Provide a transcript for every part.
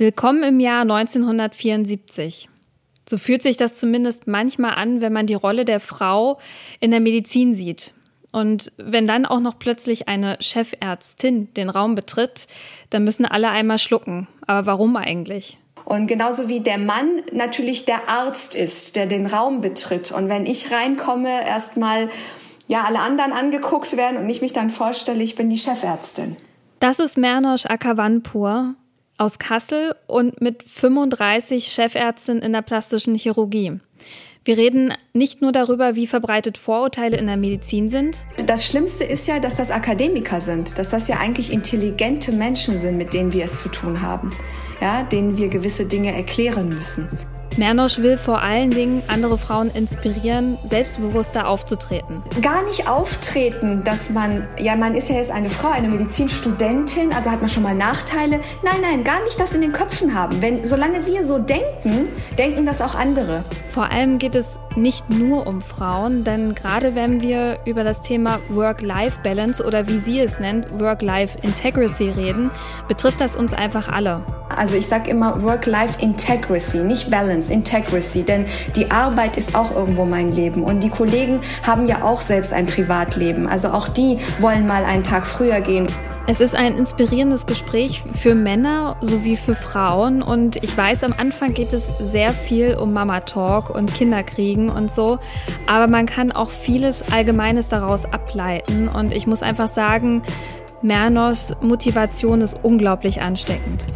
Willkommen im Jahr 1974. So fühlt sich das zumindest manchmal an, wenn man die Rolle der Frau in der Medizin sieht. Und wenn dann auch noch plötzlich eine Chefärztin den Raum betritt, dann müssen alle einmal schlucken. Aber warum eigentlich? Und genauso wie der Mann natürlich der Arzt ist, der den Raum betritt. Und wenn ich reinkomme, erstmal ja alle anderen angeguckt werden und ich mich dann vorstelle, ich bin die Chefärztin. Das ist Mernosh Akavanpur aus Kassel und mit 35 Chefärztin in der plastischen Chirurgie. Wir reden nicht nur darüber, wie verbreitet Vorurteile in der Medizin sind. Das Schlimmste ist ja, dass das Akademiker sind, dass das ja eigentlich intelligente Menschen sind, mit denen wir es zu tun haben, ja, denen wir gewisse Dinge erklären müssen. Mernosch will vor allen Dingen andere Frauen inspirieren, selbstbewusster aufzutreten. Gar nicht auftreten, dass man, ja, man ist ja jetzt eine Frau, eine Medizinstudentin, also hat man schon mal Nachteile. Nein, nein, gar nicht das in den Köpfen haben. Wenn, solange wir so denken, denken das auch andere. Vor allem geht es nicht nur um Frauen, denn gerade wenn wir über das Thema Work-Life-Balance oder wie sie es nennt, Work-Life-Integrity reden, betrifft das uns einfach alle. Also ich sage immer Work-Life-Integrity, nicht Balance, Integrity, denn die Arbeit ist auch irgendwo mein Leben und die Kollegen haben ja auch selbst ein Privatleben. Also auch die wollen mal einen Tag früher gehen. Es ist ein inspirierendes Gespräch für Männer sowie für Frauen und ich weiß, am Anfang geht es sehr viel um Mama Talk und Kinderkriegen und so, aber man kann auch vieles Allgemeines daraus ableiten und ich muss einfach sagen, Mernos Motivation ist unglaublich ansteckend.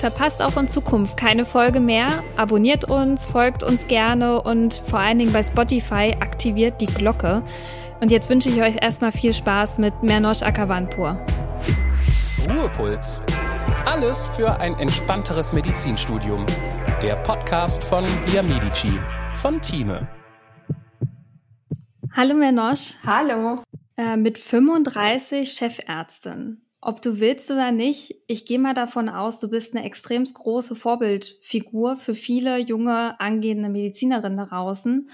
Verpasst auch in Zukunft keine Folge mehr. Abonniert uns, folgt uns gerne und vor allen Dingen bei Spotify aktiviert die Glocke. Und jetzt wünsche ich euch erstmal viel Spaß mit Mernosh Akavanpur. Ruhepuls. Alles für ein entspannteres Medizinstudium. Der Podcast von Via Medici von Thieme. Hallo Mernosh. Hallo. Äh, mit 35 Chefärztin. Ob du willst oder nicht, ich gehe mal davon aus, du bist eine extrem große Vorbildfigur für viele junge angehende Medizinerinnen da draußen.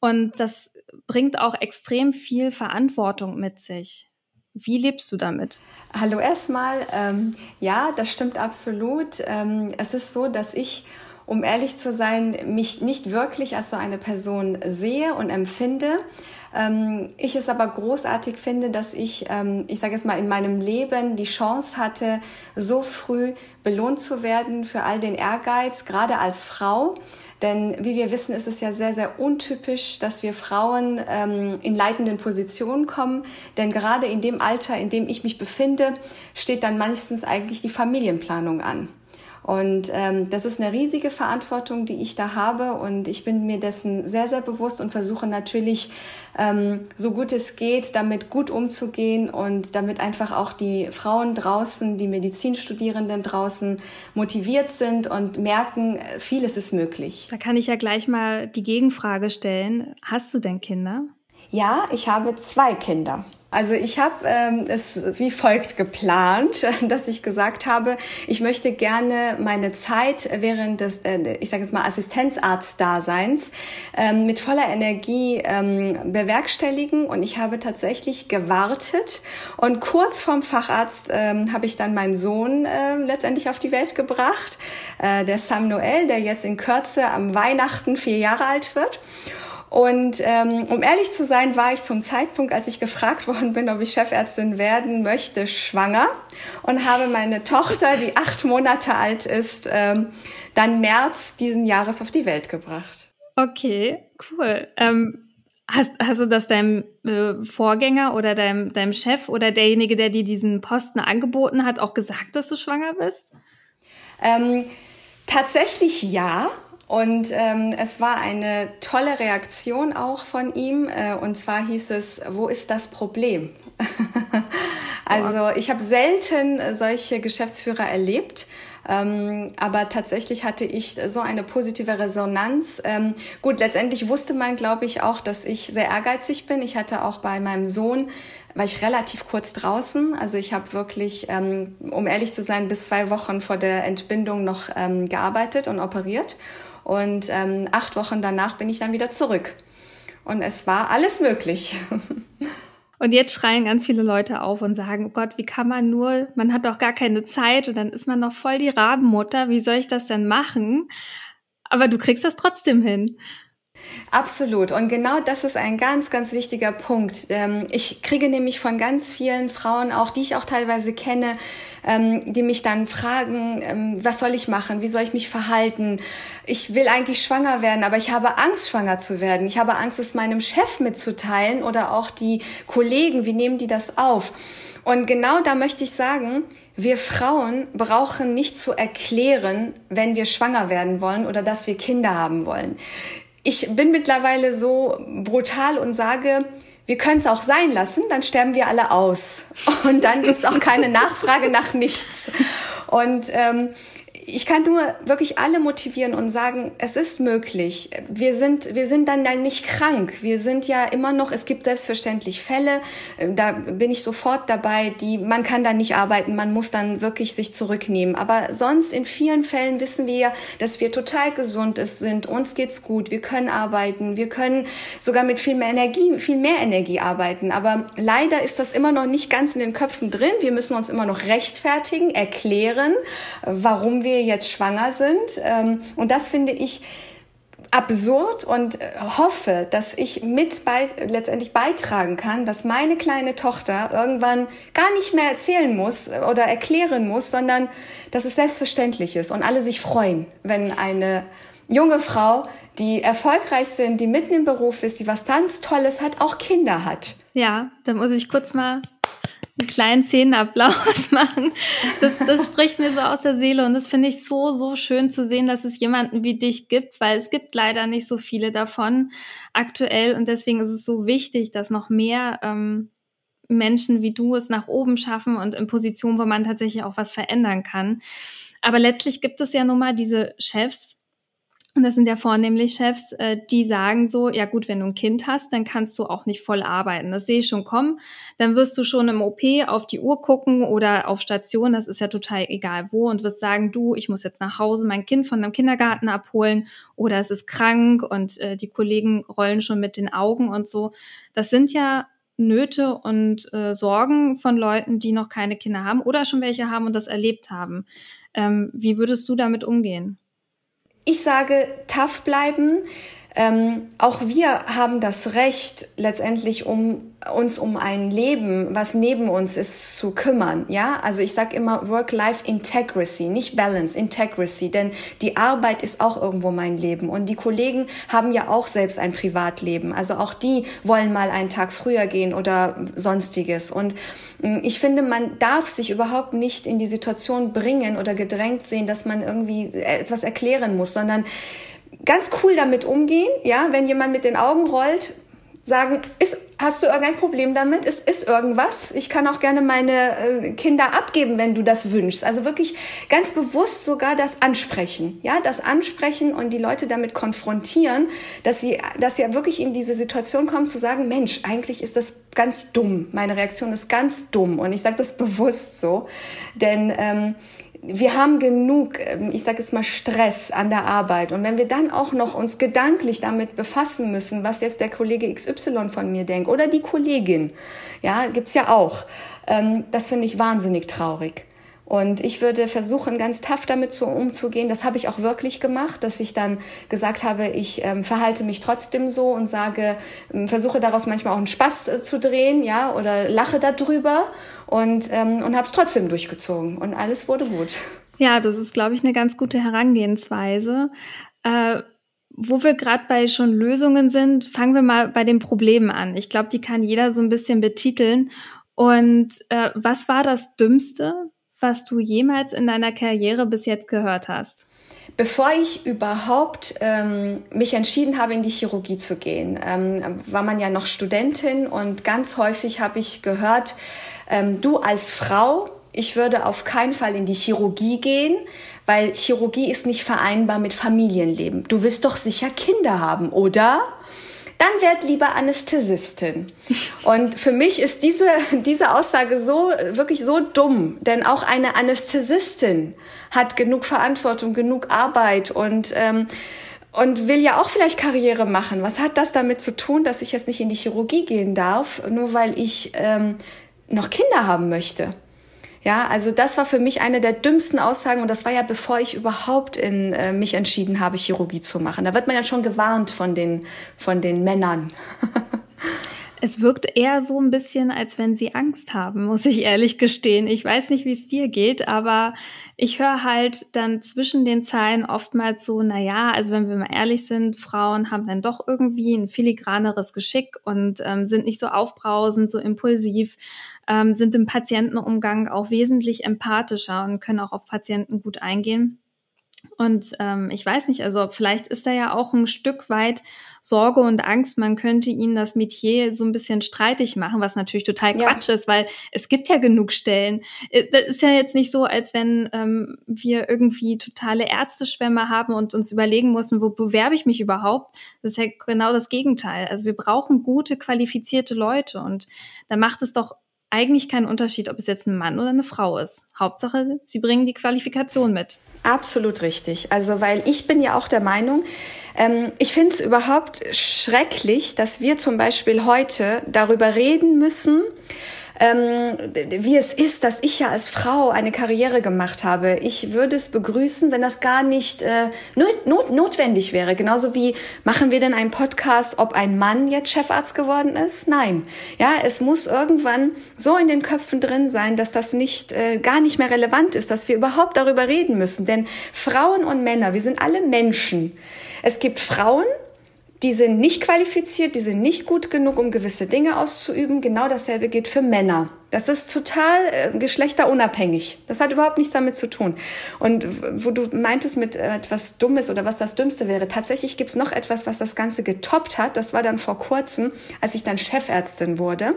Und das bringt auch extrem viel Verantwortung mit sich. Wie lebst du damit? Hallo erstmal. Ähm, ja, das stimmt absolut. Ähm, es ist so, dass ich, um ehrlich zu sein, mich nicht wirklich als so eine Person sehe und empfinde. Ähm, ich es aber großartig finde, dass ich, ähm, ich sage jetzt mal, in meinem Leben die Chance hatte, so früh belohnt zu werden für all den Ehrgeiz, gerade als Frau. Denn wie wir wissen, ist es ja sehr, sehr untypisch, dass wir Frauen ähm, in leitenden Positionen kommen. Denn gerade in dem Alter, in dem ich mich befinde, steht dann meistens eigentlich die Familienplanung an. Und ähm, das ist eine riesige Verantwortung, die ich da habe. Und ich bin mir dessen sehr, sehr bewusst und versuche natürlich, ähm, so gut es geht, damit gut umzugehen und damit einfach auch die Frauen draußen, die Medizinstudierenden draußen motiviert sind und merken, vieles ist möglich. Da kann ich ja gleich mal die Gegenfrage stellen. Hast du denn Kinder? Ja, ich habe zwei Kinder. Also ich habe ähm, es wie folgt geplant, dass ich gesagt habe, ich möchte gerne meine Zeit während des, äh, ich sage jetzt mal Assistenzarztdaseins ähm, mit voller Energie ähm, bewerkstelligen und ich habe tatsächlich gewartet und kurz vorm Facharzt ähm, habe ich dann meinen Sohn äh, letztendlich auf die Welt gebracht, äh, der Samuel, der jetzt in Kürze am Weihnachten vier Jahre alt wird. Und ähm, um ehrlich zu sein, war ich zum Zeitpunkt, als ich gefragt worden bin, ob ich Chefärztin werden möchte, schwanger und habe meine Tochter, die acht Monate alt ist, ähm, dann März diesen Jahres auf die Welt gebracht. Okay, cool. Ähm Hast, hast du das deinem äh, Vorgänger oder deinem, deinem Chef oder derjenige, der dir diesen Posten angeboten hat, auch gesagt, dass du schwanger bist? Ähm, tatsächlich ja. Und ähm, es war eine tolle Reaktion auch von ihm. Äh, und zwar hieß es, wo ist das Problem? also ich habe selten solche Geschäftsführer erlebt. Ähm, aber tatsächlich hatte ich so eine positive Resonanz. Ähm, gut, letztendlich wusste man, glaube ich, auch, dass ich sehr ehrgeizig bin. Ich hatte auch bei meinem Sohn, war ich relativ kurz draußen. Also ich habe wirklich, ähm, um ehrlich zu sein, bis zwei Wochen vor der Entbindung noch ähm, gearbeitet und operiert. Und ähm, acht Wochen danach bin ich dann wieder zurück. Und es war alles möglich. Und jetzt schreien ganz viele Leute auf und sagen, oh Gott, wie kann man nur, man hat doch gar keine Zeit und dann ist man noch voll die Rabenmutter, wie soll ich das denn machen? Aber du kriegst das trotzdem hin. Absolut. Und genau das ist ein ganz, ganz wichtiger Punkt. Ähm, ich kriege nämlich von ganz vielen Frauen, auch die ich auch teilweise kenne, ähm, die mich dann fragen, ähm, was soll ich machen? Wie soll ich mich verhalten? Ich will eigentlich schwanger werden, aber ich habe Angst, schwanger zu werden. Ich habe Angst, es meinem Chef mitzuteilen oder auch die Kollegen. Wie nehmen die das auf? Und genau da möchte ich sagen, wir Frauen brauchen nicht zu erklären, wenn wir schwanger werden wollen oder dass wir Kinder haben wollen ich bin mittlerweile so brutal und sage, wir können es auch sein lassen, dann sterben wir alle aus. Und dann gibt's auch keine Nachfrage nach nichts. Und ähm, ich kann nur wirklich alle motivieren und sagen, es ist möglich. Wir sind, wir sind dann, dann nicht krank. Wir sind ja immer noch, es gibt selbstverständlich Fälle, da bin ich sofort dabei, die, man kann dann nicht arbeiten, man muss dann wirklich sich zurücknehmen. Aber sonst in vielen Fällen wissen wir ja, dass wir total gesund sind, uns geht's gut, wir können arbeiten, wir können sogar mit viel mehr Energie, viel mehr Energie arbeiten. Aber leider ist das immer noch nicht ganz in den Köpfen drin. Wir müssen uns immer noch rechtfertigen, erklären, warum wir wir jetzt schwanger sind. Ähm, und das finde ich absurd und hoffe, dass ich mit bei, letztendlich beitragen kann, dass meine kleine Tochter irgendwann gar nicht mehr erzählen muss oder erklären muss, sondern dass es selbstverständlich ist und alle sich freuen, wenn eine junge Frau, die erfolgreich sind, die mitten im Beruf ist, die was ganz Tolles hat, auch Kinder hat. Ja, da muss ich kurz mal einen kleinen Szenenapplaus machen. Das, das spricht mir so aus der Seele und das finde ich so, so schön zu sehen, dass es jemanden wie dich gibt, weil es gibt leider nicht so viele davon aktuell und deswegen ist es so wichtig, dass noch mehr ähm, Menschen wie du es nach oben schaffen und in Positionen, wo man tatsächlich auch was verändern kann. Aber letztlich gibt es ja nun mal diese Chefs, und das sind ja vornehmlich Chefs, äh, die sagen so, ja gut, wenn du ein Kind hast, dann kannst du auch nicht voll arbeiten. Das sehe ich schon kommen. Dann wirst du schon im OP auf die Uhr gucken oder auf Station, das ist ja total egal wo, und wirst sagen, du, ich muss jetzt nach Hause mein Kind von dem Kindergarten abholen oder es ist krank und äh, die Kollegen rollen schon mit den Augen und so. Das sind ja Nöte und äh, Sorgen von Leuten, die noch keine Kinder haben oder schon welche haben und das erlebt haben. Ähm, wie würdest du damit umgehen? Ich sage, tough bleiben. Ähm, auch wir haben das Recht, letztendlich um uns um ein Leben, was neben uns ist, zu kümmern. Ja, also ich sage immer Work-Life-Integrity, nicht Balance, Integrity, denn die Arbeit ist auch irgendwo mein Leben und die Kollegen haben ja auch selbst ein Privatleben. Also auch die wollen mal einen Tag früher gehen oder sonstiges. Und mm, ich finde, man darf sich überhaupt nicht in die Situation bringen oder gedrängt sehen, dass man irgendwie etwas erklären muss, sondern ganz cool damit umgehen, ja, wenn jemand mit den Augen rollt, sagen, ist, hast du irgendein Problem damit? Ist, ist irgendwas? Ich kann auch gerne meine äh, Kinder abgeben, wenn du das wünschst. Also wirklich ganz bewusst sogar das ansprechen. Ja, das ansprechen und die Leute damit konfrontieren, dass sie, dass sie wirklich in diese Situation kommen zu sagen, Mensch, eigentlich ist das ganz dumm. Meine Reaktion ist ganz dumm. Und ich sage das bewusst so. Denn ähm, wir haben genug, ähm, ich sage jetzt mal, Stress an der Arbeit. Und wenn wir dann auch noch uns gedanklich damit befassen müssen, was jetzt der Kollege XY von mir denkt oder die Kollegin, ja, gibt's ja auch, ähm, das finde ich wahnsinnig traurig. Und ich würde versuchen, ganz tough damit zu, umzugehen. Das habe ich auch wirklich gemacht, dass ich dann gesagt habe, ich ähm, verhalte mich trotzdem so und sage, ähm, versuche daraus manchmal auch einen Spaß äh, zu drehen, ja, oder lache darüber und, ähm, und habe es trotzdem durchgezogen. Und alles wurde gut. Ja, das ist, glaube ich, eine ganz gute Herangehensweise. Äh, wo wir gerade bei schon Lösungen sind, fangen wir mal bei den Problemen an. Ich glaube, die kann jeder so ein bisschen betiteln. Und äh, was war das Dümmste, was du jemals in deiner Karriere bis jetzt gehört hast? Bevor ich überhaupt ähm, mich entschieden habe, in die Chirurgie zu gehen, ähm, war man ja noch Studentin und ganz häufig habe ich gehört, ähm, du als Frau, ich würde auf keinen Fall in die Chirurgie gehen, weil Chirurgie ist nicht vereinbar mit Familienleben. Du wirst doch sicher Kinder haben, oder? Dann werd lieber Anästhesistin. Und für mich ist diese, diese Aussage so, wirklich so dumm, denn auch eine Anästhesistin hat genug Verantwortung, genug Arbeit und, ähm, und will ja auch vielleicht Karriere machen. Was hat das damit zu tun, dass ich jetzt nicht in die Chirurgie gehen darf, nur weil ich ähm, noch Kinder haben möchte? Ja, also das war für mich eine der dümmsten Aussagen und das war ja bevor ich überhaupt in äh, mich entschieden habe, Chirurgie zu machen. Da wird man ja schon gewarnt von den von den Männern. Es wirkt eher so ein bisschen, als wenn sie Angst haben, muss ich ehrlich gestehen. Ich weiß nicht, wie es dir geht, aber ich höre halt dann zwischen den Zeilen oftmals so, na ja, also wenn wir mal ehrlich sind, Frauen haben dann doch irgendwie ein filigraneres Geschick und ähm, sind nicht so aufbrausend, so impulsiv, ähm, sind im Patientenumgang auch wesentlich empathischer und können auch auf Patienten gut eingehen. Und ähm, ich weiß nicht, also vielleicht ist da ja auch ein Stück weit Sorge und Angst, man könnte ihnen das Metier so ein bisschen streitig machen, was natürlich total Quatsch ja. ist, weil es gibt ja genug Stellen. Äh, das ist ja jetzt nicht so, als wenn ähm, wir irgendwie totale Ärzteschwämme haben und uns überlegen müssen, wo bewerbe ich mich überhaupt. Das ist ja genau das Gegenteil. Also wir brauchen gute, qualifizierte Leute und da macht es doch eigentlich keinen Unterschied, ob es jetzt ein Mann oder eine Frau ist. Hauptsache, sie bringen die Qualifikation mit. Absolut richtig. Also, weil ich bin ja auch der Meinung, ähm, ich finde es überhaupt schrecklich, dass wir zum Beispiel heute darüber reden müssen, ähm, wie es ist, dass ich ja als Frau eine Karriere gemacht habe. Ich würde es begrüßen, wenn das gar nicht äh, not, not, notwendig wäre. Genauso wie machen wir denn einen Podcast, ob ein Mann jetzt Chefarzt geworden ist? Nein. Ja, es muss irgendwann so in den Köpfen drin sein, dass das nicht äh, gar nicht mehr relevant ist, dass wir überhaupt darüber reden müssen. Denn Frauen und Männer, wir sind alle Menschen. Es gibt Frauen, die sind nicht qualifiziert, die sind nicht gut genug, um gewisse Dinge auszuüben. Genau dasselbe gilt für Männer. Das ist total äh, geschlechterunabhängig. Das hat überhaupt nichts damit zu tun. Und wo du meintest mit äh, etwas Dummes oder was das Dümmste wäre, tatsächlich gibt's noch etwas, was das Ganze getoppt hat. Das war dann vor kurzem, als ich dann Chefärztin wurde.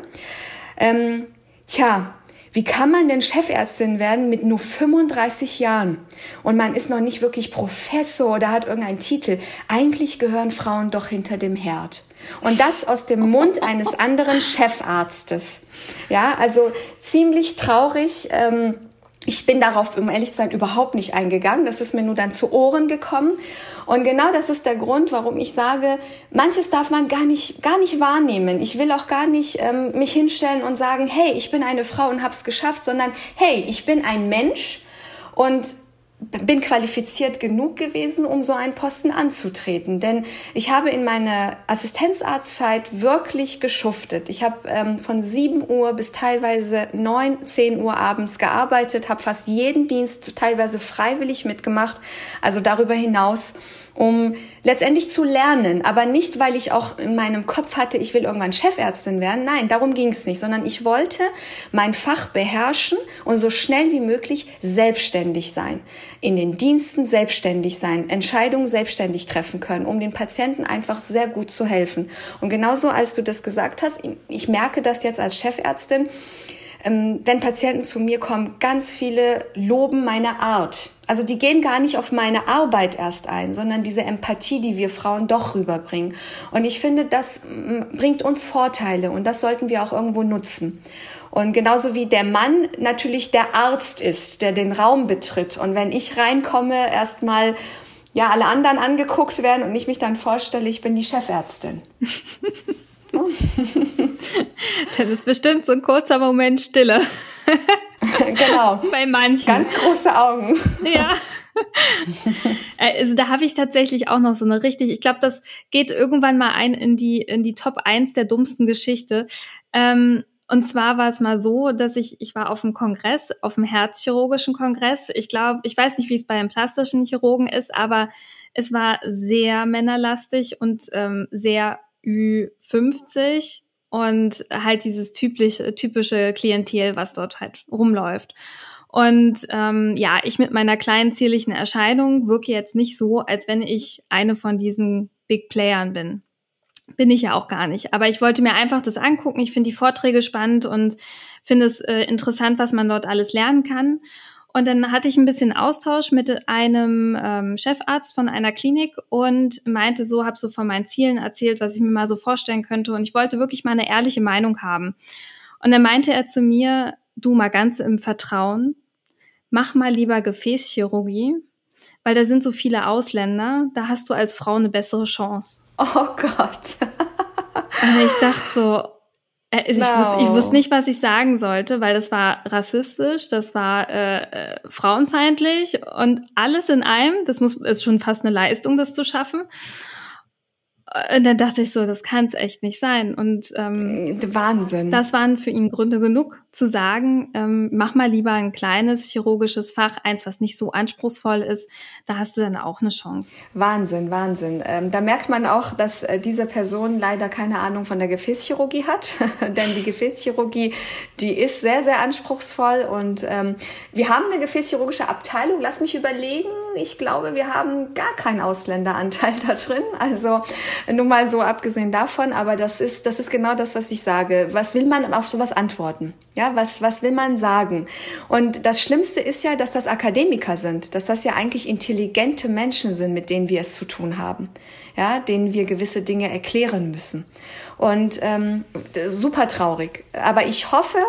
Ähm, tja, wie kann man denn Chefärztin werden mit nur 35 Jahren? Und man ist noch nicht wirklich Professor oder hat irgendeinen Titel. Eigentlich gehören Frauen doch hinter dem Herd. Und das aus dem Mund eines anderen Chefarztes. Ja, also ziemlich traurig. Ähm, ich bin darauf, um ehrlich zu sein, überhaupt nicht eingegangen. Das ist mir nur dann zu Ohren gekommen. Und genau das ist der Grund, warum ich sage, manches darf man gar nicht, gar nicht wahrnehmen. Ich will auch gar nicht ähm, mich hinstellen und sagen, hey, ich bin eine Frau und hab's geschafft, sondern hey, ich bin ein Mensch und bin qualifiziert genug gewesen, um so einen Posten anzutreten. Denn ich habe in meiner Assistenzarztzeit wirklich geschuftet. Ich habe ähm, von 7 Uhr bis teilweise 9, 10 Uhr abends gearbeitet, habe fast jeden Dienst teilweise freiwillig mitgemacht. Also darüber hinaus um letztendlich zu lernen, aber nicht, weil ich auch in meinem Kopf hatte, ich will irgendwann Chefärztin werden. Nein, darum ging es nicht, sondern ich wollte mein Fach beherrschen und so schnell wie möglich selbstständig sein, in den Diensten selbstständig sein, Entscheidungen selbstständig treffen können, um den Patienten einfach sehr gut zu helfen. Und genauso als du das gesagt hast, ich merke das jetzt als Chefärztin, ähm, wenn Patienten zu mir kommen, ganz viele loben meine Art. Also die gehen gar nicht auf meine Arbeit erst ein, sondern diese Empathie, die wir Frauen doch rüberbringen. Und ich finde, das bringt uns Vorteile und das sollten wir auch irgendwo nutzen. Und genauso wie der Mann natürlich der Arzt ist, der den Raum betritt. Und wenn ich reinkomme, erstmal ja alle anderen angeguckt werden und ich mich dann vorstelle, ich bin die Chefärztin. das ist bestimmt so ein kurzer Moment Stille. genau. Bei manchen. Ganz große Augen. ja. Äh, also da habe ich tatsächlich auch noch so eine richtig, ich glaube, das geht irgendwann mal ein in die, in die Top 1 der dummsten Geschichte. Ähm, und zwar war es mal so, dass ich, ich war auf einem Kongress, auf einem herzchirurgischen Kongress. Ich glaube, ich weiß nicht, wie es bei einem plastischen Chirurgen ist, aber es war sehr männerlastig und ähm, sehr Ü50 und halt dieses typische, typische Klientel, was dort halt rumläuft. Und ähm, ja, ich mit meiner kleinen zierlichen Erscheinung wirke jetzt nicht so, als wenn ich eine von diesen Big Playern bin. Bin ich ja auch gar nicht. Aber ich wollte mir einfach das angucken. Ich finde die Vorträge spannend und finde es äh, interessant, was man dort alles lernen kann. Und dann hatte ich ein bisschen Austausch mit einem ähm, Chefarzt von einer Klinik und meinte so, habe so von meinen Zielen erzählt, was ich mir mal so vorstellen könnte. Und ich wollte wirklich mal eine ehrliche Meinung haben. Und dann meinte er zu mir, du mal ganz im Vertrauen, mach mal lieber Gefäßchirurgie, weil da sind so viele Ausländer, da hast du als Frau eine bessere Chance. Oh Gott. Und ich dachte so, ich, no. wusste, ich, wusste, nicht, was ich sagen sollte, weil das war rassistisch, das war äh, äh, frauenfeindlich und alles in einem. Das muss ist schon fast eine Leistung, das zu schaffen. Und dann dachte ich so, das kann es echt nicht sein. Und ähm, Wahnsinn. Das waren für ihn Gründe genug zu sagen, ähm, mach mal lieber ein kleines chirurgisches Fach, eins, was nicht so anspruchsvoll ist. Da hast du dann auch eine Chance. Wahnsinn, Wahnsinn. Ähm, da merkt man auch, dass äh, diese Person leider keine Ahnung von der Gefäßchirurgie hat, denn die Gefäßchirurgie, die ist sehr, sehr anspruchsvoll. Und ähm, wir haben eine gefäßchirurgische Abteilung. Lass mich überlegen. Ich glaube, wir haben gar keinen Ausländeranteil da drin. Also nur mal so abgesehen davon, aber das ist, das ist genau das, was ich sage. Was will man auf sowas antworten? Ja, was, was will man sagen? Und das Schlimmste ist ja, dass das Akademiker sind, dass das ja eigentlich intelligente Menschen sind, mit denen wir es zu tun haben, ja, denen wir gewisse Dinge erklären müssen. Und ähm, super traurig. Aber ich hoffe,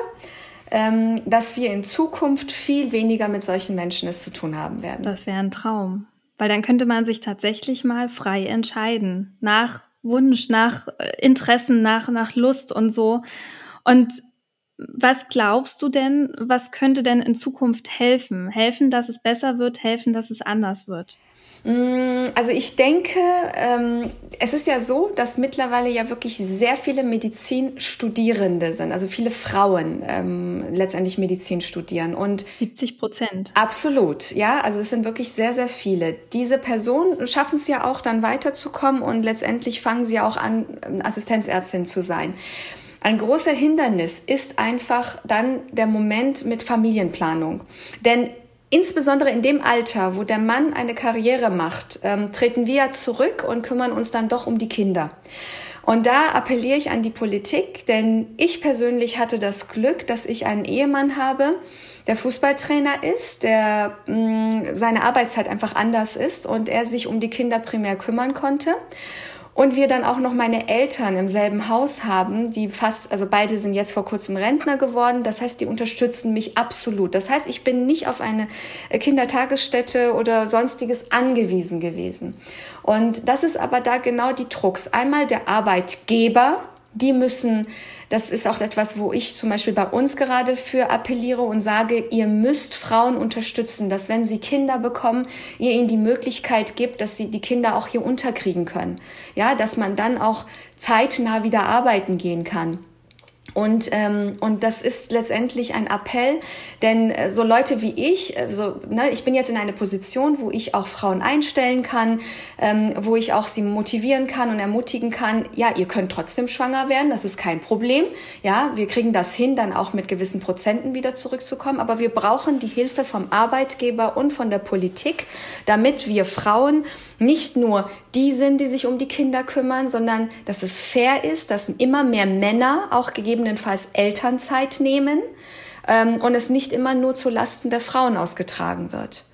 ähm, dass wir in Zukunft viel weniger mit solchen Menschen es zu tun haben werden. Das wäre ein Traum. Weil dann könnte man sich tatsächlich mal frei entscheiden. Nach Wunsch, nach äh, Interessen, nach, nach Lust und so. Und was glaubst du denn, was könnte denn in Zukunft helfen? Helfen, dass es besser wird, helfen, dass es anders wird? Mm, also ich denke, ähm, es ist ja so, dass mittlerweile ja wirklich sehr viele Medizinstudierende sind, also viele Frauen ähm, letztendlich Medizin studieren und 70 Prozent. Absolut, ja, also es sind wirklich sehr, sehr viele. Diese Personen schaffen es ja auch dann weiterzukommen und letztendlich fangen sie auch an, Assistenzärztin zu sein. Ein großer Hindernis ist einfach dann der Moment mit Familienplanung. Denn insbesondere in dem Alter, wo der Mann eine Karriere macht, ähm, treten wir zurück und kümmern uns dann doch um die Kinder. Und da appelliere ich an die Politik, denn ich persönlich hatte das Glück, dass ich einen Ehemann habe, der Fußballtrainer ist, der mh, mm, seine Arbeitszeit einfach anders ist und er sich um die Kinder primär kümmern konnte und wir dann auch noch meine Eltern im selben Haus haben, die fast, also beide sind jetzt vor kurzem Rentner geworden. Das heißt, die unterstützen mich absolut. Das heißt, ich bin nicht auf eine Kindertagesstätte oder sonstiges angewiesen gewesen. Und das ist aber da genau die Drucks. Einmal der Arbeitgeber, die müssen das ist auch etwas, wo ich zum Beispiel bei uns gerade für appelliere und sage, ihr müsst Frauen unterstützen, dass wenn sie Kinder bekommen, ihr ihnen die Möglichkeit gibt, dass sie die Kinder auch hier unterkriegen können. Ja, dass man dann auch zeitnah wieder arbeiten gehen kann. Und, ähm, und das ist letztendlich ein Appell, denn äh, so Leute wie ich, äh, so, ne, ich bin jetzt in einer Position, wo ich auch Frauen einstellen kann, ähm, wo ich auch sie motivieren kann und ermutigen kann, ja, ihr könnt trotzdem schwanger werden, das ist kein Problem. Ja, wir kriegen das hin, dann auch mit gewissen Prozenten wieder zurückzukommen, aber wir brauchen die Hilfe vom Arbeitgeber und von der Politik, damit wir Frauen nicht nur die sind, die sich um die Kinder kümmern, sondern dass es fair ist, dass immer mehr Männer auch gegebenenfalls Elternzeit nehmen ähm, und es nicht immer nur zu Lasten der Frauen ausgetragen wird.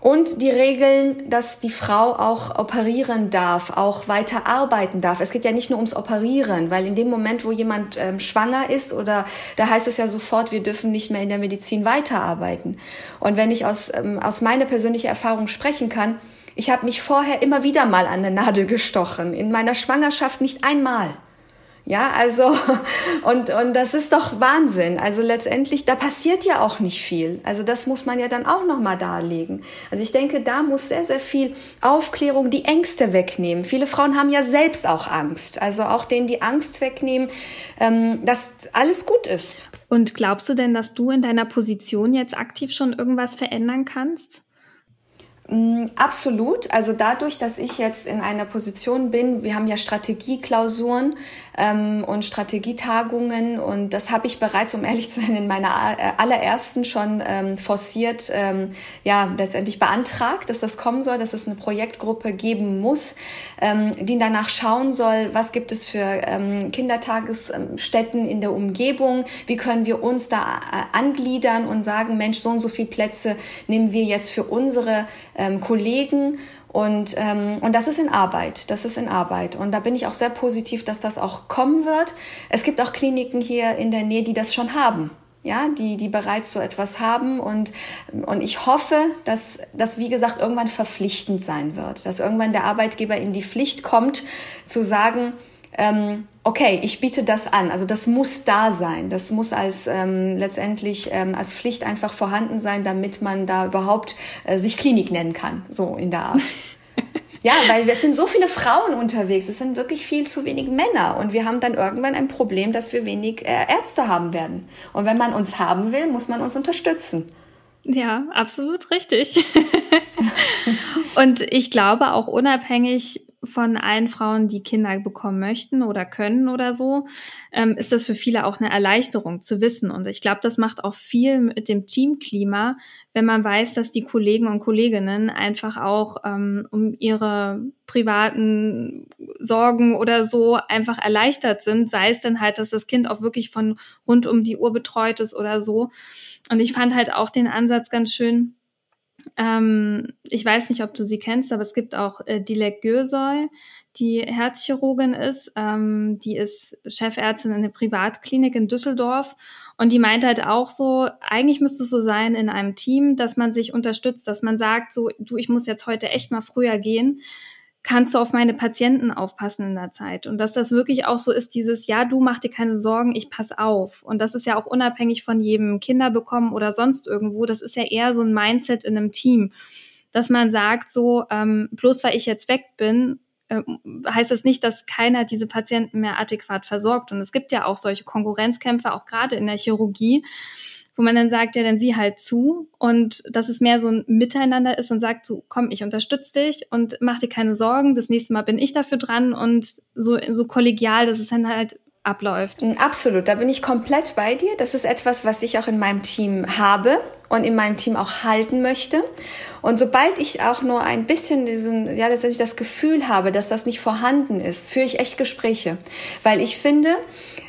Und die Regeln, dass die Frau auch operieren darf, auch weiter arbeiten darf. Es geht ja nicht nur ums Operieren, weil in dem Moment, wo jemand ähm, schwanger ist oder da heißt es ja sofort, wir dürfen nicht mehr in der Medizin weiterarbeiten. Und wenn ich aus, ähm, aus meiner persönlichen Erfahrung sprechen kann, ich habe mich vorher immer wieder mal an eine Nadel gestochen. In meiner Schwangerschaft nicht einmal. Ja, also, und, und das ist doch Wahnsinn. Also letztendlich, da passiert ja auch nicht viel. Also das muss man ja dann auch nochmal darlegen. Also ich denke, da muss sehr, sehr viel Aufklärung die Ängste wegnehmen. Viele Frauen haben ja selbst auch Angst. Also auch denen die Angst wegnehmen, ähm, dass alles gut ist. Und glaubst du denn, dass du in deiner Position jetzt aktiv schon irgendwas verändern kannst? Mm, absolut. Also dadurch, dass ich jetzt in einer Position bin, wir haben ja Strategieklausuren ähm, und Strategietagungen. Und das habe ich bereits, um ehrlich zu sein, in meiner äh, allerersten schon ähm, forciert, ähm, ja, letztendlich beantragt, dass das kommen soll, dass es eine Projektgruppe geben muss, ähm, die danach schauen soll, was gibt es für ähm, Kindertagesstätten in der Umgebung, wie können wir uns da äh, angliedern und sagen, Mensch, so und so viele Plätze nehmen wir jetzt für unsere ähm, Kollegen und, ähm, und das ist in Arbeit, das ist in Arbeit. Und da bin ich auch sehr positiv, dass das auch kommen wird. Es gibt auch Kliniken hier in der Nähe, die das schon haben. ja, die, die bereits so etwas haben. Und, und ich hoffe, dass das, wie gesagt, irgendwann verpflichtend sein wird, dass irgendwann der Arbeitgeber in die Pflicht kommt, zu sagen, ähm, okay, ich biete das an. Also das muss da sein. Das muss als ähm, letztendlich ähm, als Pflicht einfach vorhanden sein, damit man da überhaupt äh, sich Klinik nennen kann, so in der Art. Ja, weil es sind so viele Frauen unterwegs, es sind wirklich viel zu wenig Männer und wir haben dann irgendwann ein Problem, dass wir wenig äh, Ärzte haben werden. Und wenn man uns haben will, muss man uns unterstützen. Ja, absolut richtig. und ich glaube auch unabhängig von allen Frauen, die Kinder bekommen möchten oder können oder so, ähm, ist das für viele auch eine Erleichterung zu wissen. Und ich glaube, das macht auch viel mit dem Teamklima, wenn man weiß, dass die Kollegen und Kolleginnen einfach auch ähm, um ihre privaten Sorgen oder so einfach erleichtert sind, sei es dann halt, dass das Kind auch wirklich von rund um die Uhr betreut ist oder so. Und ich fand halt auch den Ansatz ganz schön, ähm, ich weiß nicht, ob du sie kennst, aber es gibt auch äh, Dilek Görsoy, die Herzchirurgin ist. Ähm, die ist Chefärztin in einer Privatklinik in Düsseldorf. Und die meint halt auch so, eigentlich müsste es so sein in einem Team, dass man sich unterstützt, dass man sagt, so, du, ich muss jetzt heute echt mal früher gehen, kannst du auf meine Patienten aufpassen in der Zeit. Und dass das wirklich auch so ist, dieses, ja, du mach dir keine Sorgen, ich pass auf. Und das ist ja auch unabhängig von jedem Kinder bekommen oder sonst irgendwo. Das ist ja eher so ein Mindset in einem Team, dass man sagt, so, ähm, bloß weil ich jetzt weg bin, äh, heißt das nicht, dass keiner diese Patienten mehr adäquat versorgt. Und es gibt ja auch solche Konkurrenzkämpfe, auch gerade in der Chirurgie, wo man dann sagt, ja, dann sieh halt zu und dass es mehr so ein Miteinander ist und sagt so, komm, ich unterstütze dich und mach dir keine Sorgen, das nächste Mal bin ich dafür dran und so, so kollegial, dass es dann halt abläuft. Absolut, da bin ich komplett bei dir. Das ist etwas, was ich auch in meinem Team habe und in meinem Team auch halten möchte. Und sobald ich auch nur ein bisschen diesen, ja, letztendlich das Gefühl habe, dass das nicht vorhanden ist, führe ich echt Gespräche. Weil ich finde,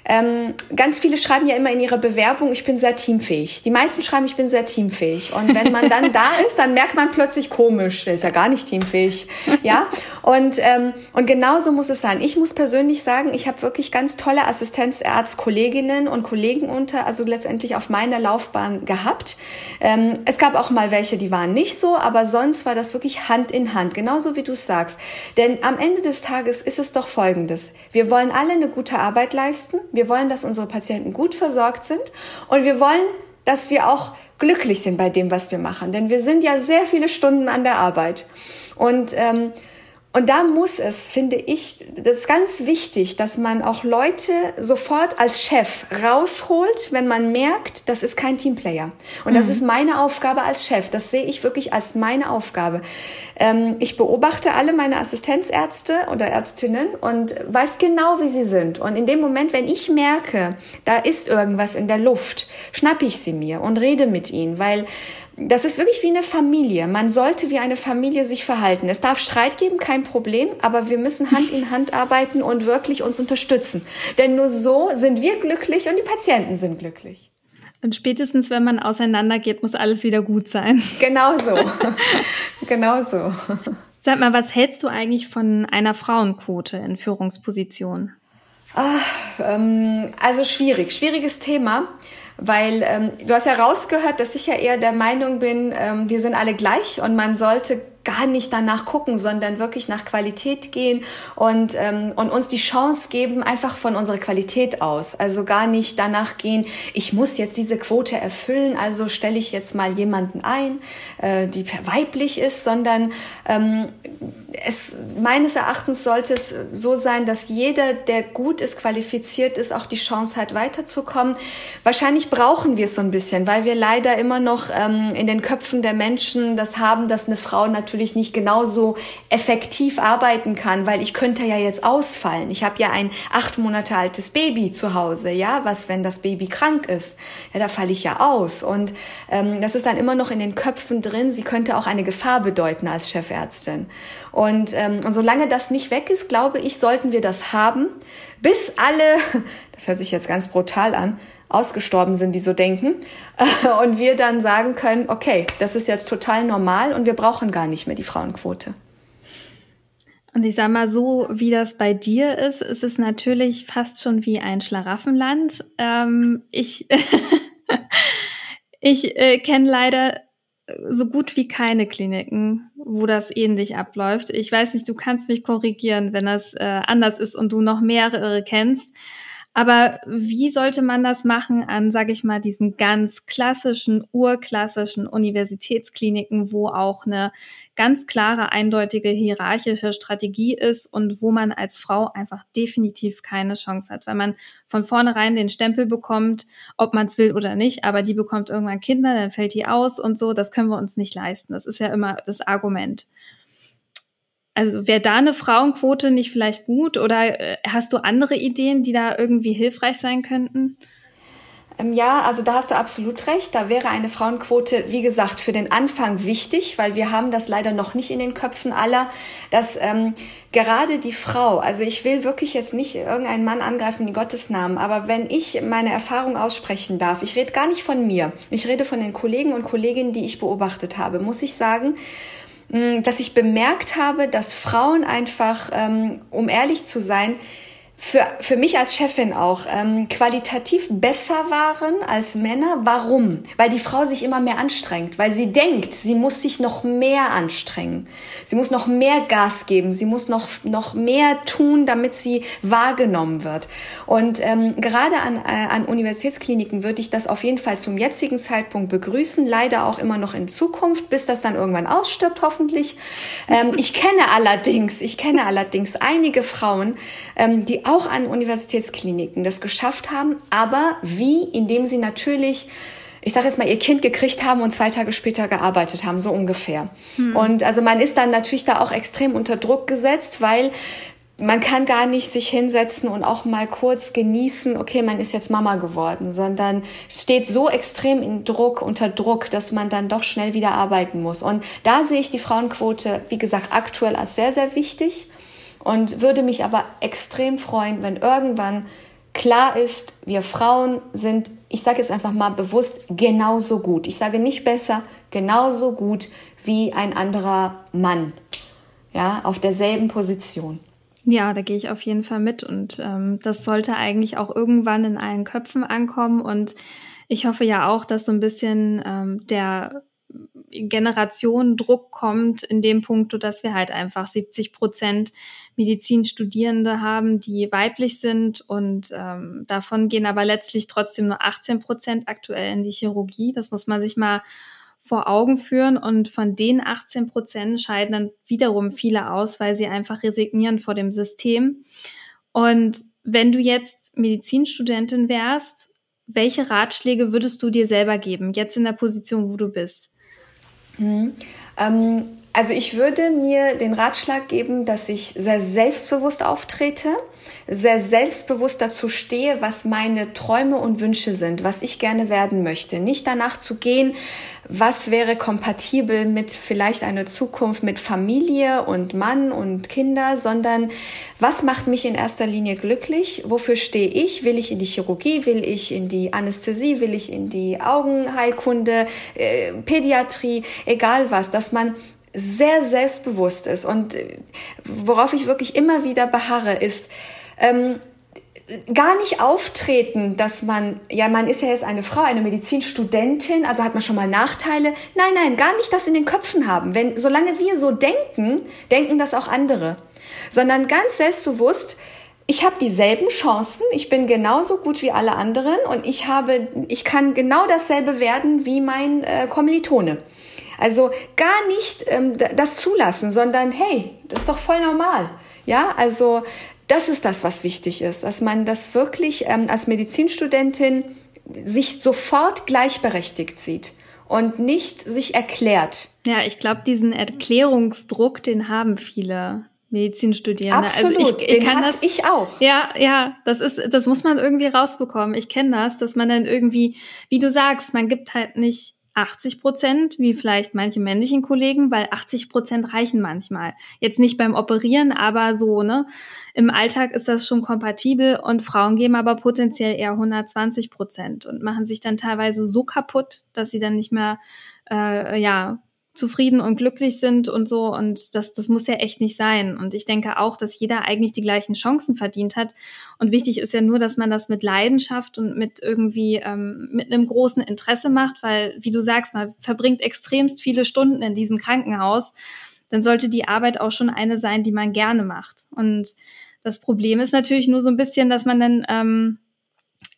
ähm, ganz viele schreiben ja immer in ihrer Bewerbung, ich bin sehr teamfähig. Die meisten schreiben, ich bin sehr teamfähig. Und wenn man dann da ist, dann merkt man plötzlich komisch, der ist ja gar nicht teamfähig. Ja, und, ähm, und genauso muss es sein. Ich muss persönlich sagen, ich habe wirklich ganz tolle Assistenzärztkolleginnen und Kollegen unter, also letztendlich auf meiner Laufbahn gehabt. Ähm, es gab auch mal welche, die waren nicht so, aber sonst war das wirklich Hand in Hand, genauso wie du es sagst. Denn am Ende des Tages ist es doch Folgendes. Wir wollen alle eine gute Arbeit leisten. Wir wollen, dass unsere Patienten gut versorgt sind und wir wollen, dass wir auch glücklich sind bei dem, was wir machen. Denn wir sind ja sehr viele Stunden an der Arbeit. Und ähm, und da muss es, finde ich, das ist ganz wichtig, dass man auch Leute sofort als Chef rausholt, wenn man merkt, das ist kein Teamplayer. Und mhm. das ist meine Aufgabe als Chef. Das sehe ich wirklich als meine Aufgabe. Ähm, ich beobachte alle meine Assistenzärzte oder Ärztinnen und weiß genau, wie sie sind. Und in dem Moment, wenn ich merke, da ist irgendwas in der Luft, schnappe ich sie mir und rede mit ihnen, weil das ist wirklich wie eine Familie. Man sollte wie eine Familie sich verhalten. Es darf Streit geben, kein Problem, aber wir müssen Hand in Hand arbeiten und wirklich uns unterstützen. Denn nur so sind wir glücklich und die Patienten sind glücklich. Und spätestens, wenn man auseinandergeht, muss alles wieder gut sein. Genau so. genau so. Sag mal, was hältst du eigentlich von einer Frauenquote in Führungspositionen? Ach, ähm, also schwierig, schwieriges Thema. Weil ähm, du hast ja rausgehört, dass ich ja eher der Meinung bin, ähm, wir sind alle gleich und man sollte gar nicht danach gucken, sondern wirklich nach Qualität gehen und, ähm, und uns die Chance geben, einfach von unserer Qualität aus. Also gar nicht danach gehen, ich muss jetzt diese Quote erfüllen, also stelle ich jetzt mal jemanden ein, äh, die weiblich ist, sondern ähm, es, meines Erachtens sollte es so sein, dass jeder, der gut ist, qualifiziert ist, auch die Chance hat, weiterzukommen. Wahrscheinlich brauchen wir es so ein bisschen, weil wir leider immer noch ähm, in den Köpfen der Menschen das haben, dass eine Frau natürlich nicht genauso effektiv arbeiten kann, weil ich könnte ja jetzt ausfallen. Ich habe ja ein acht Monate altes Baby zu Hause, ja, was, wenn das Baby krank ist? Ja, da falle ich ja aus. Und ähm, das ist dann immer noch in den Köpfen drin. Sie könnte auch eine Gefahr bedeuten als Chefärztin. Und, ähm, und solange das nicht weg ist, glaube ich, sollten wir das haben, bis alle, das hört sich jetzt ganz brutal an, ausgestorben sind, die so denken. Und wir dann sagen können, okay, das ist jetzt total normal und wir brauchen gar nicht mehr die Frauenquote. Und ich sage mal so, wie das bei dir ist, ist es natürlich fast schon wie ein Schlaraffenland. Ähm, ich ich äh, kenne leider so gut wie keine Kliniken, wo das ähnlich abläuft. Ich weiß nicht, du kannst mich korrigieren, wenn das äh, anders ist und du noch mehrere kennst. Aber wie sollte man das machen an, sage ich mal, diesen ganz klassischen, urklassischen Universitätskliniken, wo auch eine ganz klare, eindeutige hierarchische Strategie ist und wo man als Frau einfach definitiv keine Chance hat, weil man von vornherein den Stempel bekommt, ob man es will oder nicht, aber die bekommt irgendwann Kinder, dann fällt die aus und so, das können wir uns nicht leisten. Das ist ja immer das Argument. Also wäre da eine Frauenquote nicht vielleicht gut oder äh, hast du andere Ideen, die da irgendwie hilfreich sein könnten? Ähm, ja, also da hast du absolut recht. Da wäre eine Frauenquote, wie gesagt, für den Anfang wichtig, weil wir haben das leider noch nicht in den Köpfen aller, dass ähm, gerade die Frau, also ich will wirklich jetzt nicht irgendeinen Mann angreifen in Gottes Namen, aber wenn ich meine Erfahrung aussprechen darf, ich rede gar nicht von mir, ich rede von den Kollegen und Kolleginnen, die ich beobachtet habe, muss ich sagen, dass ich bemerkt habe, dass Frauen einfach, ähm, um ehrlich zu sein, für, für mich als Chefin auch ähm, qualitativ besser waren als Männer. Warum? Weil die Frau sich immer mehr anstrengt, weil sie denkt, sie muss sich noch mehr anstrengen. Sie muss noch mehr Gas geben, sie muss noch, noch mehr tun, damit sie wahrgenommen wird. Und ähm, gerade an, äh, an Universitätskliniken würde ich das auf jeden Fall zum jetzigen Zeitpunkt begrüßen, leider auch immer noch in Zukunft, bis das dann irgendwann ausstirbt, hoffentlich. Ähm, ich kenne allerdings, ich kenne allerdings einige Frauen, ähm, die auch an Universitätskliniken das geschafft haben, aber wie? Indem sie natürlich ich sage jetzt mal, ihr Kind gekriegt haben und zwei Tage später gearbeitet haben, so ungefähr. Hm. Und also man ist dann natürlich da auch extrem unter Druck gesetzt, weil man kann gar nicht sich hinsetzen und auch mal kurz genießen, okay, man ist jetzt Mama geworden, sondern steht so extrem in Druck, unter Druck, dass man dann doch schnell wieder arbeiten muss. Und da sehe ich die Frauenquote, wie gesagt, aktuell als sehr, sehr wichtig und würde mich aber extrem freuen, wenn irgendwann klar ist, wir Frauen sind, ich sage jetzt einfach mal bewusst, genauso gut. Ich sage nicht besser, genauso gut wie ein anderer Mann. Ja, auf derselben Position. Ja, da gehe ich auf jeden Fall mit und ähm, das sollte eigentlich auch irgendwann in allen Köpfen ankommen und ich hoffe ja auch, dass so ein bisschen ähm, der Generationendruck kommt in dem Punkt, dass wir halt einfach 70 Prozent Medizinstudierende haben, die weiblich sind und ähm, davon gehen aber letztlich trotzdem nur 18 Prozent aktuell in die Chirurgie. Das muss man sich mal vor Augen führen und von den 18 Prozent scheiden dann wiederum viele aus, weil sie einfach resignieren vor dem System. Und wenn du jetzt Medizinstudentin wärst, welche Ratschläge würdest du dir selber geben, jetzt in der Position, wo du bist? Mhm. Ähm, also ich würde mir den Ratschlag geben, dass ich sehr selbstbewusst auftrete, sehr selbstbewusst dazu stehe, was meine Träume und Wünsche sind, was ich gerne werden möchte. Nicht danach zu gehen, was wäre kompatibel mit vielleicht einer Zukunft mit Familie und Mann und Kinder, sondern was macht mich in erster Linie glücklich? Wofür stehe ich? Will ich in die Chirurgie? Will ich in die Anästhesie? Will ich in die Augenheilkunde, äh, Pädiatrie? Egal was, dass man sehr selbstbewusst ist und äh, worauf ich wirklich immer wieder beharre, ist, ähm, gar nicht auftreten, dass man, ja, man ist ja jetzt eine Frau, eine Medizinstudentin, also hat man schon mal Nachteile. Nein, nein, gar nicht das in den Köpfen haben. Wenn, solange wir so denken, denken das auch andere. Sondern ganz selbstbewusst, ich habe dieselben Chancen, ich bin genauso gut wie alle anderen und ich habe, ich kann genau dasselbe werden wie mein äh, Kommilitone. Also gar nicht ähm, das zulassen, sondern hey, das ist doch voll normal. Ja, also das ist das, was wichtig ist, dass man das wirklich ähm, als Medizinstudentin sich sofort gleichberechtigt sieht und nicht sich erklärt. Ja, ich glaube, diesen Erklärungsdruck, den haben viele Medizinstudierende. Absolut, also ich, ich den kann das, ich auch. Ja, ja, das ist, das muss man irgendwie rausbekommen. Ich kenne das, dass man dann irgendwie, wie du sagst, man gibt halt nicht 80 Prozent, wie vielleicht manche männlichen Kollegen, weil 80 Prozent reichen manchmal. Jetzt nicht beim Operieren, aber so, ne? Im Alltag ist das schon kompatibel und Frauen geben aber potenziell eher 120 Prozent und machen sich dann teilweise so kaputt, dass sie dann nicht mehr, äh, ja, zufrieden und glücklich sind und so. Und das, das muss ja echt nicht sein. Und ich denke auch, dass jeder eigentlich die gleichen Chancen verdient hat. Und wichtig ist ja nur, dass man das mit Leidenschaft und mit irgendwie ähm, mit einem großen Interesse macht, weil, wie du sagst, man verbringt extremst viele Stunden in diesem Krankenhaus. Dann sollte die Arbeit auch schon eine sein, die man gerne macht. Und das Problem ist natürlich nur so ein bisschen, dass man dann ähm,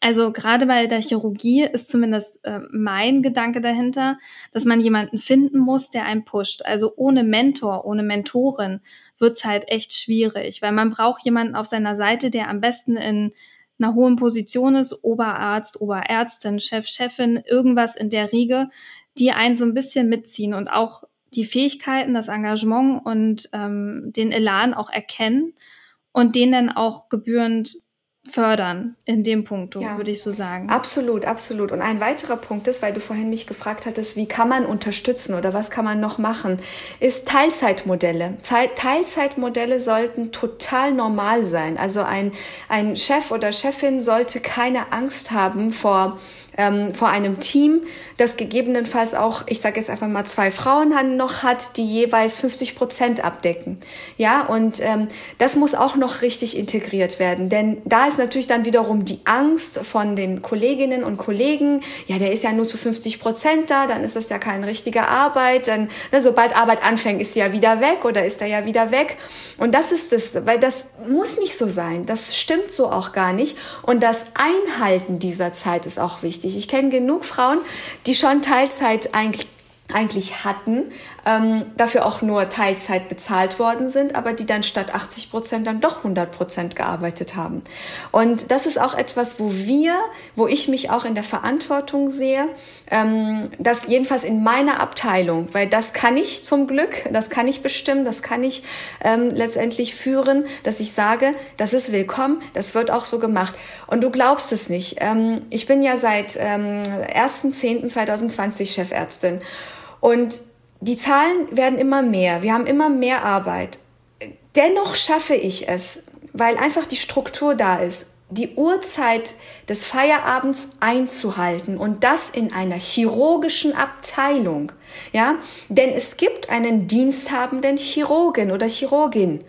also gerade bei der Chirurgie ist zumindest äh, mein Gedanke dahinter, dass man jemanden finden muss, der einen pusht. Also ohne Mentor, ohne Mentorin wird's halt echt schwierig, weil man braucht jemanden auf seiner Seite, der am besten in einer hohen Position ist, Oberarzt, Oberärztin, Chef, Chefin, irgendwas in der Riege, die einen so ein bisschen mitziehen und auch die Fähigkeiten, das Engagement und ähm, den Elan auch erkennen und den dann auch gebührend fördern in dem Punkt, ja. würde ich so sagen. Absolut, absolut. Und ein weiterer Punkt ist, weil du vorhin mich gefragt hattest, wie kann man unterstützen oder was kann man noch machen, ist Teilzeitmodelle. Teilzeitmodelle sollten total normal sein. Also ein, ein Chef oder Chefin sollte keine Angst haben vor ähm, vor einem Team, das gegebenenfalls auch, ich sage jetzt einfach mal zwei Frauen noch hat, die jeweils 50 Prozent abdecken. Ja, und ähm, das muss auch noch richtig integriert werden, denn da ist natürlich dann wiederum die Angst von den Kolleginnen und Kollegen, ja, der ist ja nur zu 50 Prozent da, dann ist das ja keine richtige Arbeit, dann, ne, sobald Arbeit anfängt, ist sie ja wieder weg oder ist er ja wieder weg. Und das ist das, weil das muss nicht so sein, das stimmt so auch gar nicht. Und das Einhalten dieser Zeit ist auch wichtig wichtig. Ich kenne genug Frauen, die schon Teilzeit eigentlich eigentlich hatten, ähm, dafür auch nur Teilzeit bezahlt worden sind, aber die dann statt 80 Prozent dann doch 100 Prozent gearbeitet haben. Und das ist auch etwas, wo wir, wo ich mich auch in der Verantwortung sehe, ähm, das jedenfalls in meiner Abteilung, weil das kann ich zum Glück, das kann ich bestimmen, das kann ich ähm, letztendlich führen, dass ich sage, das ist willkommen, das wird auch so gemacht. Und du glaubst es nicht. Ähm, ich bin ja seit ähm, 1.10.2020 Chefärztin. Und die Zahlen werden immer mehr. Wir haben immer mehr Arbeit. Dennoch schaffe ich es, weil einfach die Struktur da ist, die Uhrzeit des Feierabends einzuhalten und das in einer chirurgischen Abteilung. Ja, denn es gibt einen diensthabenden Chirurgen oder Chirurgin.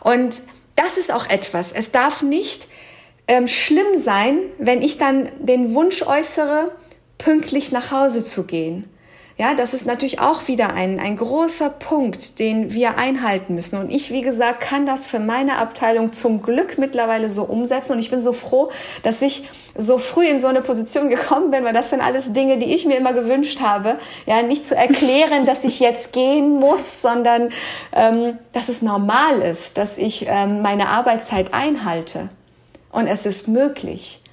Und das ist auch etwas. Es darf nicht ähm, schlimm sein, wenn ich dann den Wunsch äußere, pünktlich nach Hause zu gehen. Ja, das ist natürlich auch wieder ein, ein großer Punkt, den wir einhalten müssen. Und ich, wie gesagt, kann das für meine Abteilung zum Glück mittlerweile so umsetzen. Und ich bin so froh, dass ich so früh in so eine Position gekommen bin, weil das sind alles Dinge, die ich mir immer gewünscht habe. Ja, nicht zu erklären, dass ich jetzt gehen muss, sondern ähm, dass es normal ist, dass ich ähm, meine Arbeitszeit einhalte. Und es ist möglich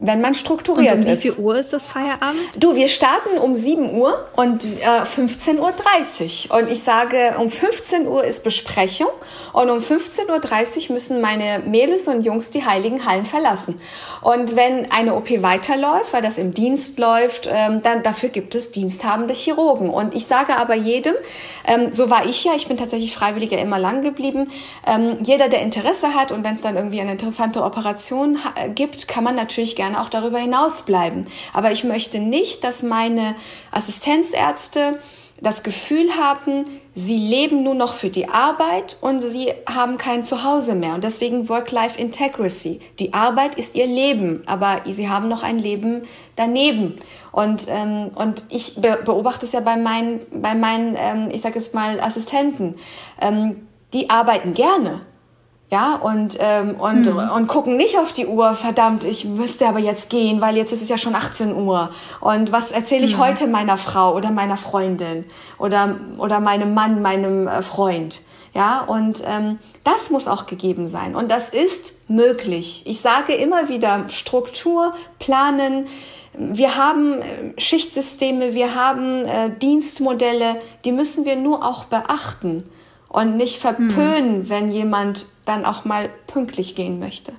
wenn man strukturiert und um ist. Wie viel Uhr ist das Feierabend? Du, wir starten um 7 Uhr und äh, 15.30 Uhr. Und ich sage, um 15 Uhr ist Besprechung und um 15.30 Uhr müssen meine Mädels und Jungs die heiligen Hallen verlassen. Und wenn eine OP weiterläuft, weil das im Dienst läuft, ähm, dann dafür gibt es diensthabende Chirurgen. Und ich sage aber jedem, ähm, so war ich ja, ich bin tatsächlich Freiwilliger immer lang geblieben, ähm, jeder, der Interesse hat und wenn es dann irgendwie eine interessante Operation gibt, kann man natürlich gerne gerne auch darüber hinaus bleiben. Aber ich möchte nicht, dass meine Assistenzärzte das Gefühl haben, sie leben nur noch für die Arbeit und sie haben kein Zuhause mehr. Und deswegen Work-Life-Integrity. Die Arbeit ist ihr Leben, aber sie haben noch ein Leben daneben. Und, ähm, und ich beobachte es ja bei meinen, bei meinen ähm, ich sage jetzt mal, Assistenten. Ähm, die arbeiten gerne ja, und, ähm, und, mhm. und gucken nicht auf die Uhr, verdammt, ich müsste aber jetzt gehen, weil jetzt ist es ja schon 18 Uhr. Und was erzähle ich mhm. heute meiner Frau oder meiner Freundin oder, oder meinem Mann, meinem äh, Freund? Ja, und ähm, das muss auch gegeben sein. Und das ist möglich. Ich sage immer wieder, Struktur, Planen, wir haben äh, Schichtsysteme, wir haben äh, Dienstmodelle, die müssen wir nur auch beachten und nicht verpönen, mhm. wenn jemand dann auch mal pünktlich gehen möchte.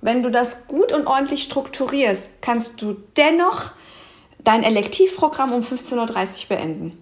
Wenn du das gut und ordentlich strukturierst, kannst du dennoch dein Elektivprogramm um 15.30 Uhr beenden.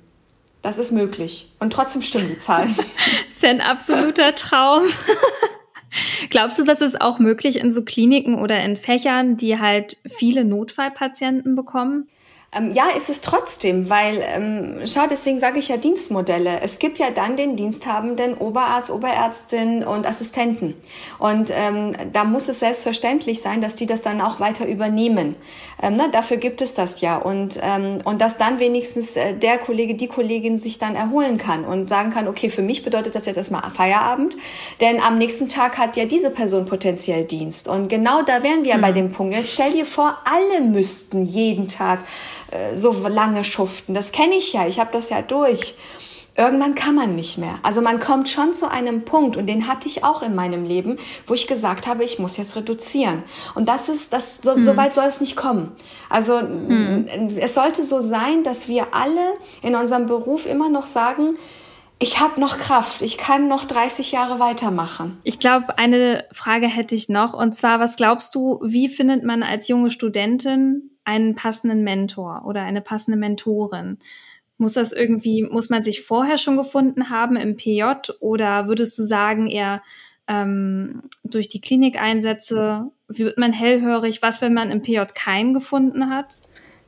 Das ist möglich. Und trotzdem stimmen die Zahlen. das ist ein absoluter Traum. Glaubst du, dass es auch möglich in so Kliniken oder in Fächern, die halt viele Notfallpatienten bekommen? Ähm, ja, ist es trotzdem, weil, ähm, schau, deswegen sage ich ja Dienstmodelle. Es gibt ja dann den diensthabenden Oberarzt, Oberärztin und Assistenten. Und ähm, da muss es selbstverständlich sein, dass die das dann auch weiter übernehmen. Ähm, na, dafür gibt es das ja. Und, ähm, und dass dann wenigstens äh, der Kollege, die Kollegin sich dann erholen kann und sagen kann, okay, für mich bedeutet das jetzt erstmal Feierabend, denn am nächsten Tag hat ja diese Person potenziell Dienst. Und genau da wären wir mhm. bei dem Punkt. Jetzt stell dir vor, alle müssten jeden Tag äh, so lange schuften. Das kenne ich ja, ich habe das ja durch. Irgendwann kann man nicht mehr. Also man kommt schon zu einem Punkt und den hatte ich auch in meinem Leben, wo ich gesagt habe, ich muss jetzt reduzieren. Und das ist, das so, hm. so weit soll es nicht kommen. Also hm. es sollte so sein, dass wir alle in unserem Beruf immer noch sagen, ich habe noch Kraft, ich kann noch 30 Jahre weitermachen. Ich glaube, eine Frage hätte ich noch, und zwar, was glaubst du, wie findet man als junge Studentin einen passenden Mentor oder eine passende Mentorin? Muss das irgendwie, muss man sich vorher schon gefunden haben im PJ oder würdest du sagen, eher ähm, durch die Klinikeinsätze wird man hellhörig? Was, wenn man im PJ keinen gefunden hat?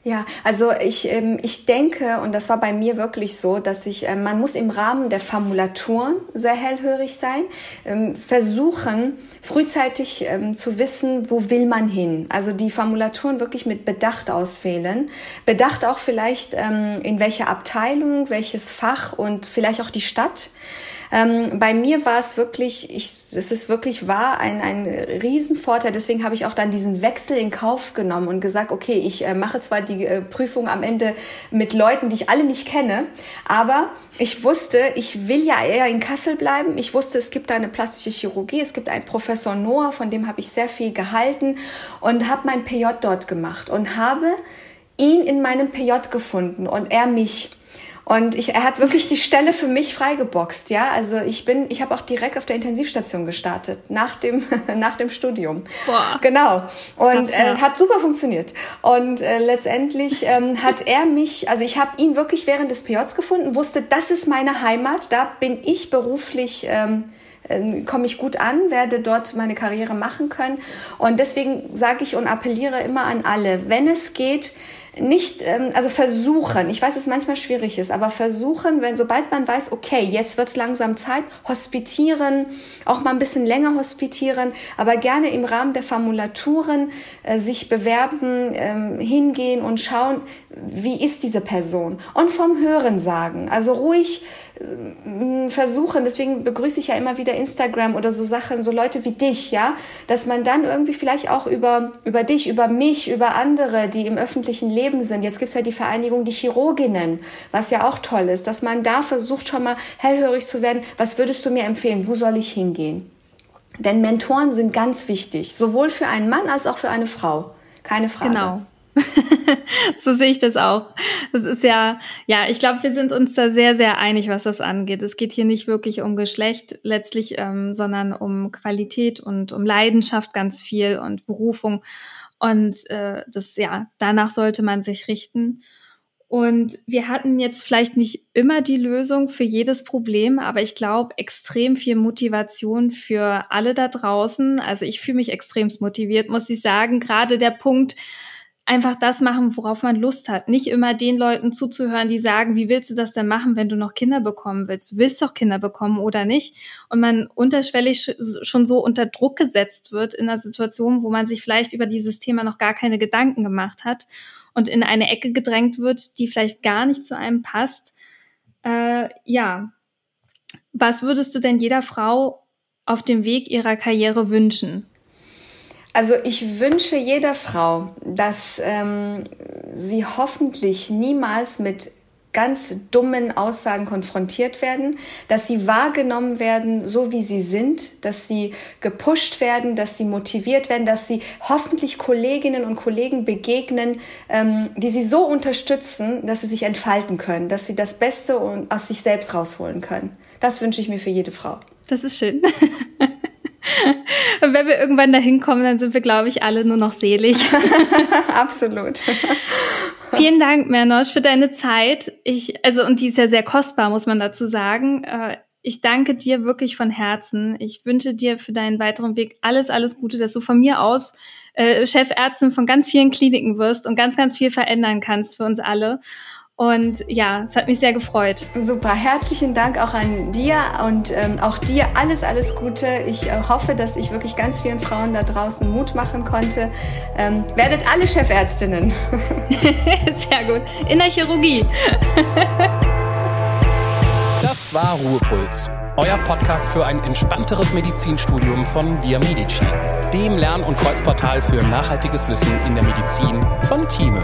Ja, also ich, ähm, ich denke, und das war bei mir wirklich so, dass ich, äh, man muss im Rahmen der Formulaturen sehr hellhörig sein, ähm, versuchen, frühzeitig ähm, zu wissen, wo will man hin. Also die Formulaturen wirklich mit Bedacht auswählen. Bedacht auch vielleicht, ähm, in welcher Abteilung, welches Fach und vielleicht auch die Stadt. Ähm, bei mir war es wirklich, ich, es ist wirklich wahr, ein, ein Riesenvorteil. Deswegen habe ich auch dann diesen Wechsel in Kauf genommen und gesagt, okay, ich äh, mache zwar die äh, Prüfung am Ende mit Leuten, die ich alle nicht kenne, aber ich wusste, ich will ja eher in Kassel bleiben. Ich wusste, es gibt da eine plastische Chirurgie, es gibt einen Professor Noah, von dem habe ich sehr viel gehalten und habe mein PJ dort gemacht und habe ihn in meinem PJ gefunden und er mich. Und ich, er hat wirklich die Stelle für mich freigeboxt, ja. Also ich bin, ich habe auch direkt auf der Intensivstation gestartet nach dem nach dem Studium. Boah. Genau. Und äh, hat super funktioniert. Und äh, letztendlich ähm, hat er mich, also ich habe ihn wirklich während des PJs gefunden, wusste, das ist meine Heimat, da bin ich beruflich. Ähm, äh, komme ich gut an, werde dort meine Karriere machen können. Und deswegen sage ich und appelliere immer an alle, wenn es geht, nicht, ähm, also versuchen, ich weiß, es manchmal schwierig ist, aber versuchen, wenn sobald man weiß, okay, jetzt wird's langsam Zeit, hospitieren, auch mal ein bisschen länger hospitieren, aber gerne im Rahmen der Formulaturen äh, sich bewerben, ähm, hingehen und schauen, wie ist diese Person? Und vom Hören sagen, also ruhig versuchen, deswegen begrüße ich ja immer wieder Instagram oder so Sachen, so Leute wie dich, ja, dass man dann irgendwie vielleicht auch über, über dich, über mich, über andere, die im öffentlichen Leben sind, jetzt gibt's ja die Vereinigung die Chirurginnen, was ja auch toll ist, dass man da versucht schon mal hellhörig zu werden, was würdest du mir empfehlen, wo soll ich hingehen? Denn Mentoren sind ganz wichtig, sowohl für einen Mann als auch für eine Frau. Keine Frage. Genau. so sehe ich das auch. Das ist ja, ja, ich glaube, wir sind uns da sehr, sehr einig, was das angeht. Es geht hier nicht wirklich um Geschlecht letztlich, ähm, sondern um Qualität und um Leidenschaft ganz viel und Berufung. Und äh, das, ja, danach sollte man sich richten. Und wir hatten jetzt vielleicht nicht immer die Lösung für jedes Problem, aber ich glaube, extrem viel Motivation für alle da draußen. Also ich fühle mich extremst motiviert, muss ich sagen. Gerade der Punkt, einfach das machen, worauf man Lust hat. Nicht immer den Leuten zuzuhören, die sagen, wie willst du das denn machen, wenn du noch Kinder bekommen willst? Du willst doch Kinder bekommen oder nicht? Und man unterschwellig schon so unter Druck gesetzt wird in einer Situation, wo man sich vielleicht über dieses Thema noch gar keine Gedanken gemacht hat und in eine Ecke gedrängt wird, die vielleicht gar nicht zu einem passt. Äh, ja. Was würdest du denn jeder Frau auf dem Weg ihrer Karriere wünschen? Also ich wünsche jeder Frau, dass ähm, sie hoffentlich niemals mit ganz dummen Aussagen konfrontiert werden, dass sie wahrgenommen werden, so wie sie sind, dass sie gepusht werden, dass sie motiviert werden, dass sie hoffentlich Kolleginnen und Kollegen begegnen, ähm, die sie so unterstützen, dass sie sich entfalten können, dass sie das Beste aus sich selbst rausholen können. Das wünsche ich mir für jede Frau. Das ist schön. Und wenn wir irgendwann dahin kommen, dann sind wir, glaube ich, alle nur noch selig. Absolut. Vielen Dank, Mernosch, für deine Zeit. Ich, also, und die ist ja sehr kostbar, muss man dazu sagen. Äh, Ich danke dir wirklich von Herzen. Ich wünsche dir für deinen weiteren Weg alles, alles Gute, dass du von mir aus äh, Chefärztin von ganz vielen Kliniken wirst und ganz, ganz viel verändern kannst für uns alle. Und ja, es hat mich sehr gefreut. Super, herzlichen Dank auch an dir und ähm, auch dir alles, alles Gute. Ich äh, hoffe, dass ich wirklich ganz vielen Frauen da draußen Mut machen konnte. Ähm, werdet alle Chefärztinnen. sehr gut. In der Chirurgie. das war Ruhepuls. Euer Podcast für ein entspannteres Medizinstudium von Via Medici, dem Lern- und Kreuzportal für nachhaltiges Wissen in der Medizin von Thieme.